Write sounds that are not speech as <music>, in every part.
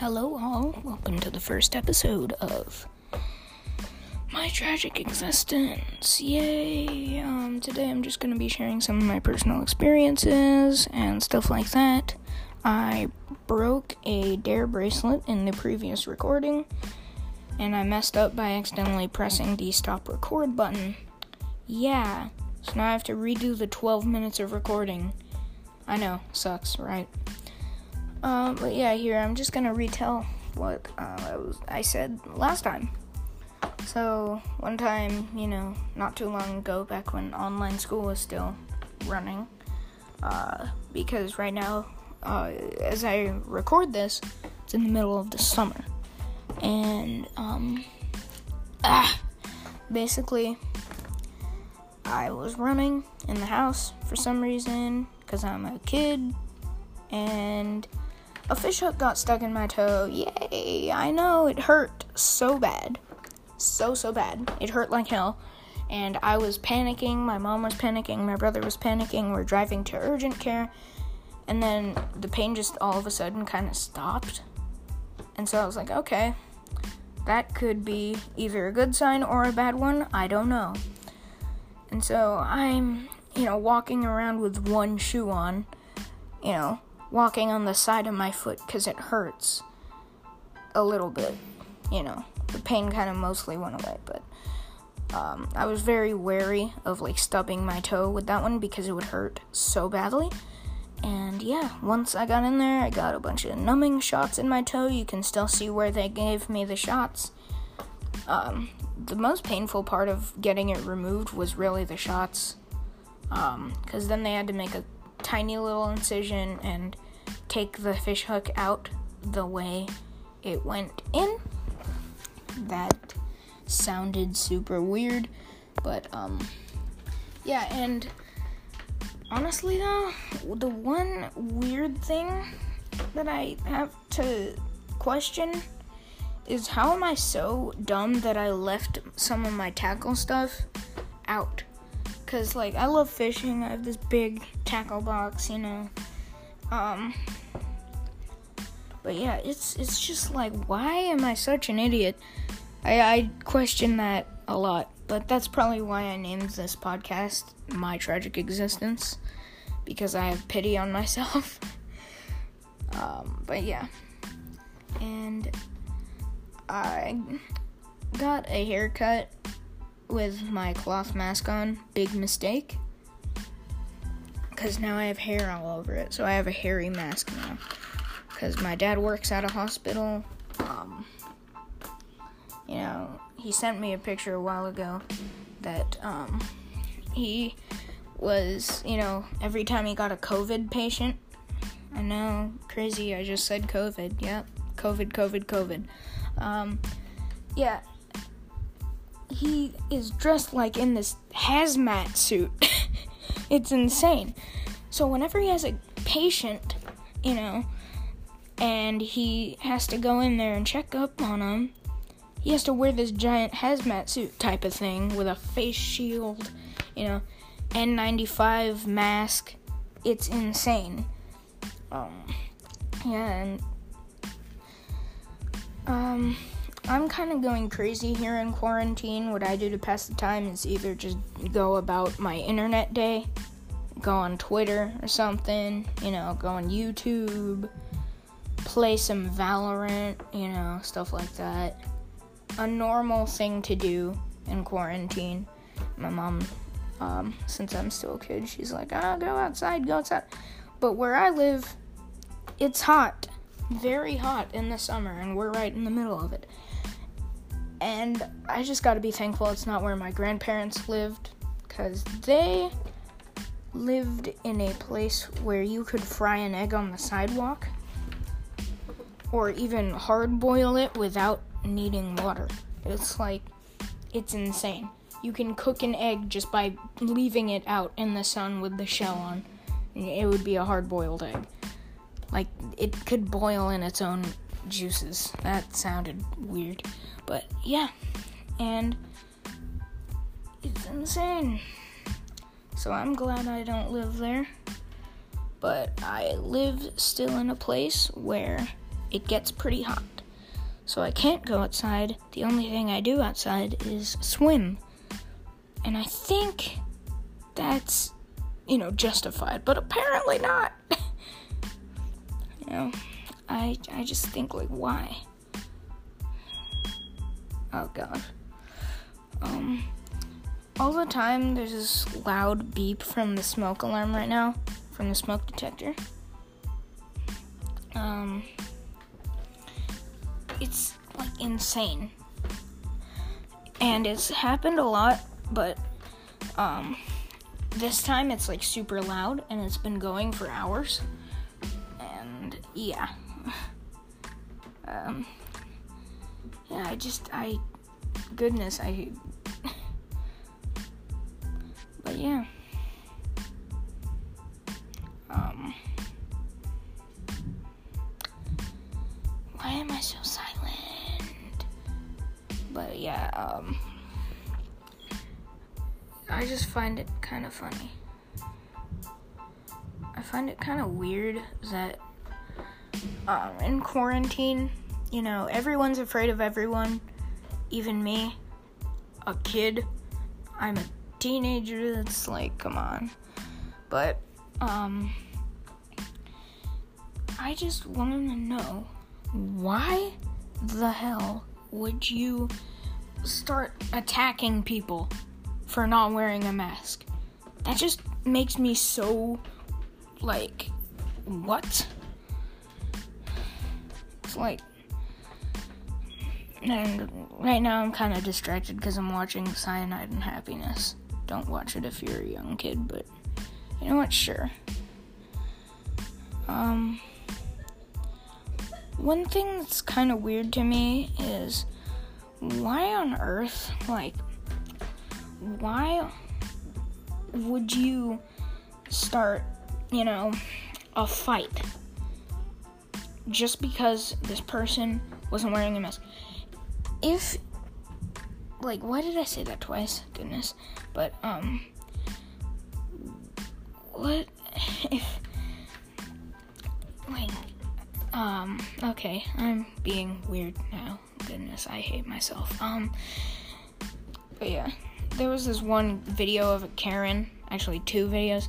Hello, all. Welcome to the first episode of My Tragic Existence. Yay! Um, today I'm just going to be sharing some of my personal experiences and stuff like that. I broke a Dare bracelet in the previous recording, and I messed up by accidentally pressing the stop record button. Yeah, so now I have to redo the 12 minutes of recording. I know, sucks, right? Um, but yeah, here I'm just gonna retell what uh, I was I said last time. So one time, you know, not too long ago, back when online school was still running, uh, because right now, uh, as I record this, it's in the middle of the summer, and um, ah, basically, I was running in the house for some reason because I'm a kid, and a fish hook got stuck in my toe. Yay! I know it hurt so bad. So, so bad. It hurt like hell. And I was panicking. My mom was panicking. My brother was panicking. We're driving to urgent care. And then the pain just all of a sudden kind of stopped. And so I was like, okay, that could be either a good sign or a bad one. I don't know. And so I'm, you know, walking around with one shoe on, you know, walking on the side of my foot because it hurts a little bit. You know, the pain kind of mostly went away, but um, I was very wary of like stubbing my toe with that one because it would hurt so badly. And yeah, once I got in there, I got a bunch of numbing shots in my toe. You can still see where they gave me the shots. Um, the most painful part of getting it removed was really the shots. Because um, then they had to make a tiny little incision and take the fish hook out the way it went in. That sounded super weird, but um yeah, and honestly though, the one weird thing that I have to question is how am I so dumb that I left some of my tackle stuff out? Cause like I love fishing. I have this big tackle box, you know. Um But yeah, it's it's just like why am I such an idiot? I I question that a lot. But that's probably why I named this podcast My Tragic Existence. Because I have pity on myself. <laughs> um, but yeah. And I got a haircut with my cloth mask on. Big mistake. Because now I have hair all over it. So I have a hairy mask now. Because my dad works at a hospital. Um, you know, he sent me a picture a while ago that um, he was, you know, every time he got a COVID patient. I know, crazy, I just said COVID. Yep, COVID, COVID, COVID. Um, yeah, he is dressed like in this hazmat suit. <laughs> it's insane. So whenever he has a patient, you know, and he has to go in there and check up on him, he has to wear this giant hazmat suit type of thing with a face shield, you know, N95 mask. It's insane. Um, yeah, and um I'm kind of going crazy here in quarantine. What I do to pass the time is either just go about my internet day, go on Twitter or something, you know, go on YouTube, play some Valorant, you know, stuff like that. A normal thing to do in quarantine. My mom, um, since I'm still a kid, she's like, ah, go outside, go outside. But where I live, it's hot, very hot in the summer, and we're right in the middle of it. And I just got to be thankful it's not where my grandparents lived because they lived in a place where you could fry an egg on the sidewalk or even hard boil it without needing water. It's like, it's insane. You can cook an egg just by leaving it out in the sun with the shell on. It would be a hard boiled egg. Like, it could boil in its own juices. That sounded weird. But yeah, and it's insane. So I'm glad I don't live there. But I live still in a place where it gets pretty hot. So I can't go outside. The only thing I do outside is swim. And I think that's, you know, justified, but apparently not. <laughs> you know, I I just think like why? Oh god. Um all the time there's this loud beep from the smoke alarm right now, from the smoke detector. Um it's like insane. And it's happened a lot, but um this time it's like super loud and it's been going for hours. And yeah. Um yeah, I just I goodness, I but yeah. Um Why am I so silent? But yeah, um I just find it kind of funny. I find it kind of weird that um, in quarantine, you know, everyone's afraid of everyone, even me, a kid. I'm a teenager. That's like, come on. But, um, I just want to know why the hell would you start attacking people for not wearing a mask. That just makes me so like what? It's like and right now I'm kind of distracted because I'm watching Cyanide and Happiness. Don't watch it if you're a young kid, but you know what? Sure. Um, one thing that's kind of weird to me is why on earth, like, why would you start, you know, a fight just because this person wasn't wearing a mask? If like why did I say that twice? Goodness. But um what <laughs> if like um okay, I'm being weird now. Goodness, I hate myself. Um but yeah there was this one video of a Karen, actually two videos.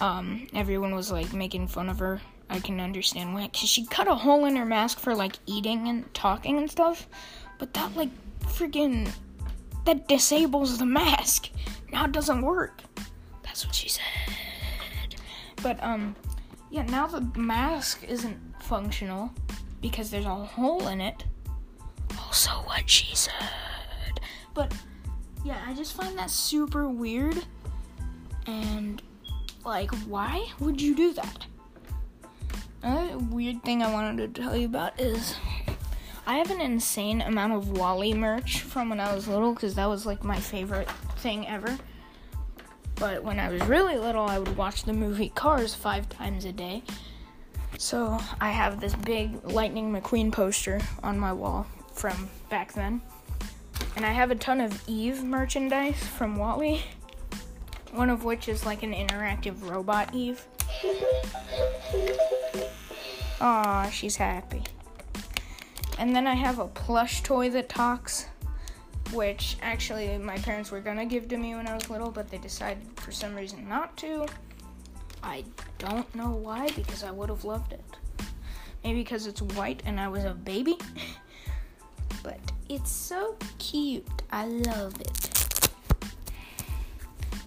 Um, everyone was like making fun of her. I can understand why, cause she cut a hole in her mask for like eating and talking and stuff. But that like freaking that disables the mask. Now it doesn't work. That's what she said. But um, yeah, now the mask isn't functional because there's a hole in it. Also, what she said. But yeah, I just find that super weird. And, like, why would you do that? Another weird thing I wanted to tell you about is I have an insane amount of WALL-E merch from when I was little because that was like my favorite thing ever. But when I was really little, I would watch the movie Cars five times a day. So I have this big Lightning McQueen poster on my wall from back then. And I have a ton of Eve merchandise from WALL-E. One of which is like an interactive robot Eve. Aw, she's happy. And then I have a plush toy that talks, which actually my parents were gonna give to me when I was little, but they decided for some reason not to. I don't know why, because I would have loved it. Maybe because it's white and I was a baby. <laughs> but it's so cute. I love it.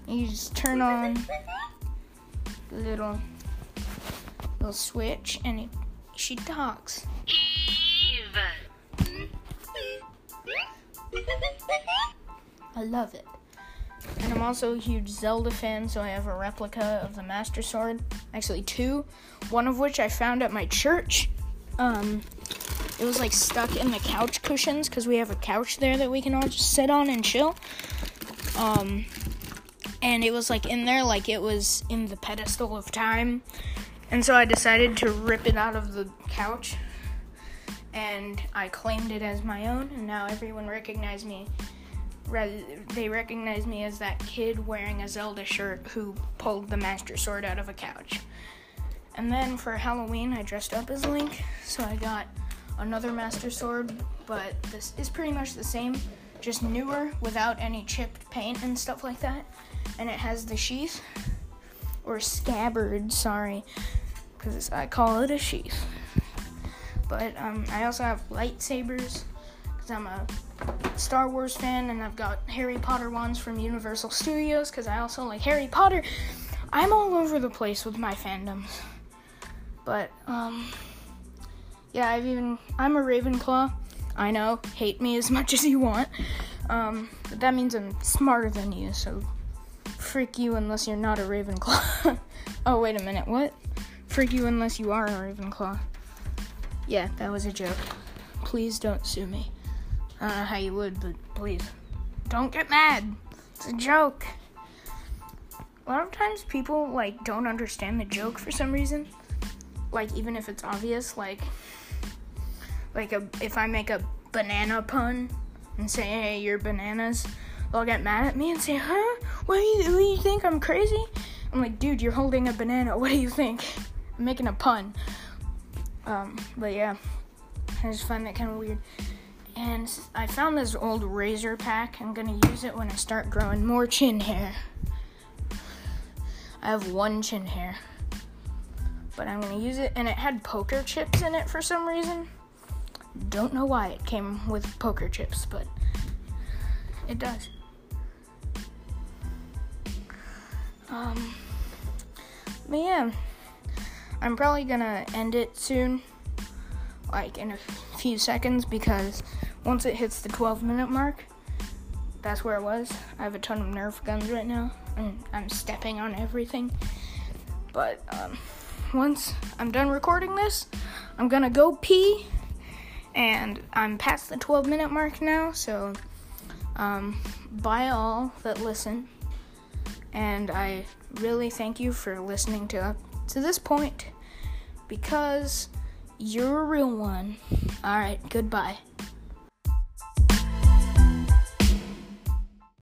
You just turn on <laughs> the little little switch and it, she talks. Eve. I love it. And I'm also a huge Zelda fan, so I have a replica of the Master Sword. Actually, two. One of which I found at my church. Um, it was like stuck in the couch cushions because we have a couch there that we can all just sit on and chill. Um, and it was like in there, like it was in the pedestal of time. And so I decided to rip it out of the couch and I claimed it as my own, and now everyone recognizes me. They recognize me as that kid wearing a Zelda shirt who pulled the Master Sword out of a couch. And then for Halloween, I dressed up as Link, so I got another Master Sword, but this is pretty much the same, just newer without any chipped paint and stuff like that. And it has the sheath, or scabbard, sorry, because I call it a sheath. But um, I also have lightsabers, because I'm a Star Wars fan, and I've got Harry Potter ones from Universal Studios, because I also like Harry Potter. I'm all over the place with my fandoms. But, um, yeah, I've even, I'm a Ravenclaw. I know, hate me as much <laughs> as you want. Um, but that means I'm smarter than you, so freak you unless you're not a Ravenclaw. <laughs> oh, wait a minute, what? Freak you unless you are a Ravenclaw. Yeah, that was a joke. Please don't sue me. I don't know how you would, but please. Don't get mad. It's a joke. A lot of times people like don't understand the joke for some reason like even if it's obvious, like like a if I make a banana pun and say, "Hey, you're bananas," they'll get mad at me and say, "Huh? What do you, what do you think? I'm crazy?" I'm like, "Dude, you're holding a banana. What do you think?" Making a pun. Um, but yeah, I just find that kind of weird. And I found this old razor pack. I'm gonna use it when I start growing more chin hair. I have one chin hair but I'm gonna use it. And it had poker chips in it for some reason. Don't know why it came with poker chips, but it does. Um, but yeah, I'm probably gonna end it soon, like in a few seconds, because once it hits the 12 minute mark, that's where it was. I have a ton of Nerf guns right now, and I'm stepping on everything. But, um, once I'm done recording this, I'm gonna go pee. And I'm past the 12 minute mark now, so um, bye all that listen. And I really thank you for listening to up to this point because you're a real one. All right, goodbye.